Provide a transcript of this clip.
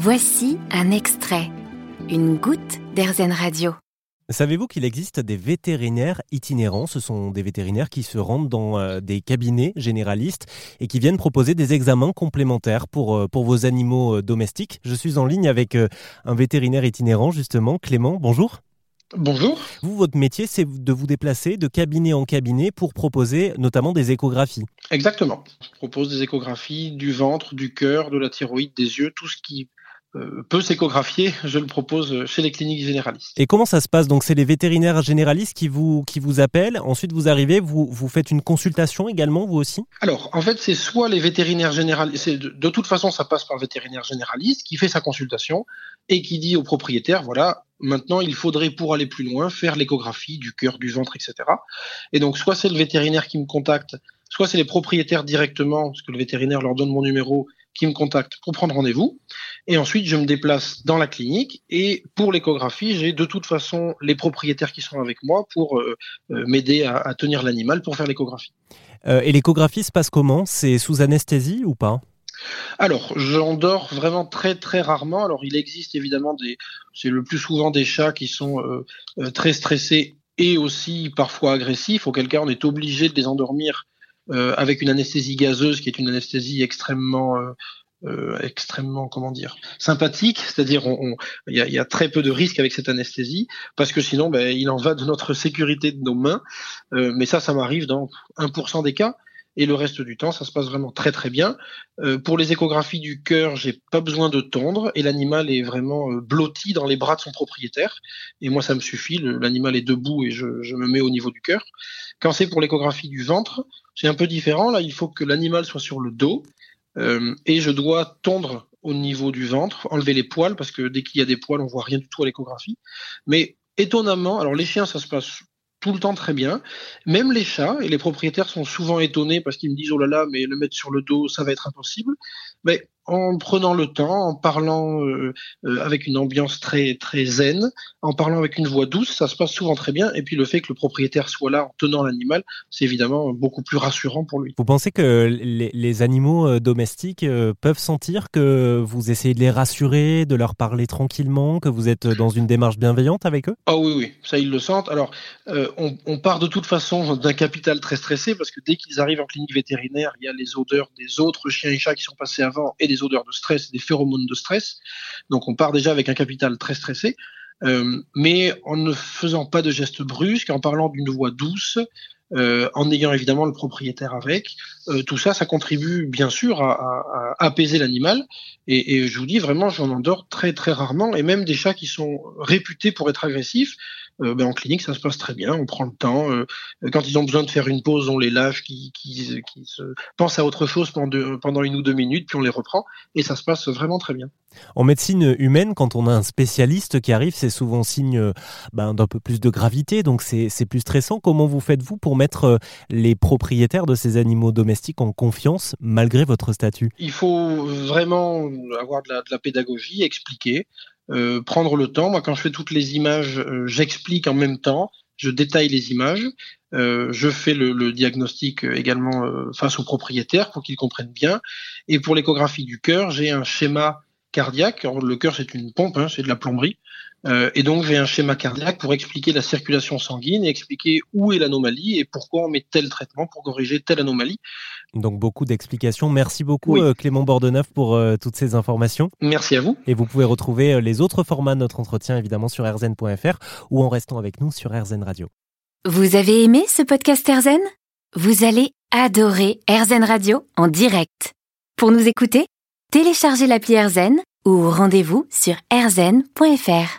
Voici un extrait, une goutte d'Airzen Radio. Savez-vous qu'il existe des vétérinaires itinérants? Ce sont des vétérinaires qui se rendent dans euh, des cabinets généralistes et qui viennent proposer des examens complémentaires pour, euh, pour vos animaux euh, domestiques. Je suis en ligne avec un vétérinaire itinérant, justement, Clément. Bonjour. Bonjour. Vous, votre métier, c'est de vous déplacer de cabinet en cabinet pour proposer notamment des échographies. Exactement. Je propose des échographies du ventre, du cœur, de la thyroïde, des yeux, tout ce qui peut s'échographier, je le propose chez les cliniques généralistes. Et comment ça se passe? Donc c'est les vétérinaires généralistes qui vous, qui vous appellent, ensuite vous arrivez, vous, vous faites une consultation également, vous aussi? Alors en fait c'est soit les vétérinaires généralistes, de, de toute façon ça passe par le vétérinaire généraliste qui fait sa consultation et qui dit au propriétaire, voilà, maintenant il faudrait pour aller plus loin faire l'échographie du cœur, du ventre, etc. Et donc soit c'est le vétérinaire qui me contacte, soit c'est les propriétaires directement, parce que le vétérinaire leur donne mon numéro qui me contacte pour prendre rendez-vous. Et ensuite, je me déplace dans la clinique. Et pour l'échographie, j'ai de toute façon les propriétaires qui sont avec moi pour euh, euh, m'aider à, tenir l'animal pour faire l'échographie. Euh, et l'échographie se passe comment? C'est sous anesthésie ou pas? Alors, j'endors vraiment très très rarement. Alors, il existe évidemment des, c'est le plus souvent des chats qui sont très stressés et aussi parfois agressifs. Auquel cas, on est obligé de les endormir euh, avec une anesthésie gazeuse qui est une anesthésie extrêmement euh, euh, extrêmement comment dire sympathique, c'est-à-dire il y a, y a, très peu de risques avec cette anesthésie parce que sinon ben, il en va de notre sécurité de nos mains. Euh, mais ça, ça m'arrive dans 1% des cas et le reste du temps, ça se passe vraiment très très bien. Euh, pour les échographies du cœur, j'ai pas besoin de tondre et l'animal est vraiment blotti dans les bras de son propriétaire. Et moi, ça me suffit. L'animal est debout et je, je me mets au niveau du cœur. Quand c'est pour l'échographie du ventre, c'est un peu différent. Là, il faut que l'animal soit sur le dos euh, et je dois tondre au niveau du ventre, enlever les poils parce que dès qu'il y a des poils, on voit rien du tout à l'échographie. Mais étonnamment, alors les chiens, ça se passe tout le temps très bien. Même les chats, et les propriétaires sont souvent étonnés parce qu'ils me disent, oh là là, mais le mettre sur le dos, ça va être impossible. Mais en prenant le temps, en parlant euh, euh, avec une ambiance très très zen, en parlant avec une voix douce, ça se passe souvent très bien. Et puis le fait que le propriétaire soit là en tenant l'animal, c'est évidemment beaucoup plus rassurant pour lui. Vous pensez que les, les animaux euh, domestiques peuvent sentir que vous essayez de les rassurer, de leur parler tranquillement, que vous êtes dans une démarche bienveillante avec eux? Ah oui, oui, ça ils le sentent. Alors on, on part de toute façon d'un capital très stressé parce que dès qu'ils arrivent en clinique vétérinaire, il y a les odeurs des autres chiens et chats qui sont passés avant et des odeurs de stress, des phéromones de stress. Donc on part déjà avec un capital très stressé. Euh, mais en ne faisant pas de gestes brusques, en parlant d'une voix douce, euh, en ayant évidemment le propriétaire avec, euh, tout ça, ça contribue bien sûr à, apaiser l'animal. Et, et, je vous dis vraiment, j'en endors très très rarement, et même des chats qui sont réputés pour être agressifs, euh, ben, en clinique, ça se passe très bien. On prend le temps. Euh, quand ils ont besoin de faire une pause, on les lâche, qui, qui, qui se pensent à autre chose pendant, pendant une ou deux minutes, puis on les reprend, et ça se passe vraiment très bien. En médecine humaine, quand on a un spécialiste qui arrive, c'est souvent signe ben, d'un peu plus de gravité, donc c'est plus stressant. Comment vous faites-vous pour mettre euh, les propriétaires de ces animaux domestiques en confiance malgré votre statut? Il faut vraiment avoir de la, de la pédagogie, expliquer. Euh, prendre le temps. Moi, quand je fais toutes les images, euh, j'explique en même temps, je détaille les images, euh, je fais le, diagnostic également face aux propriétaires pour qu'ils comprennent bien. Et pour l'échographie du cœur, j'ai un schéma cardiaque. Le cœur, c'est une pompe, hein, c'est de la plomberie. Euh, et donc, j'ai un schéma cardiaque pour expliquer la circulation sanguine et expliquer où est l'anomalie et pourquoi on met tel traitement pour corriger telle anomalie. Donc, beaucoup d'explications. Merci beaucoup, oui. euh, Clément Bordeneuf, pour euh, toutes ces informations. Merci à vous. Et vous pouvez retrouver les autres formats de notre entretien, évidemment, sur rzn.fr ou en restant avec nous sur RZN Radio. Vous avez aimé ce podcast RZN Vous allez adorer RZN Radio en direct. Pour nous écouter, téléchargez l'appli RZN ou rendez-vous sur rzn.fr.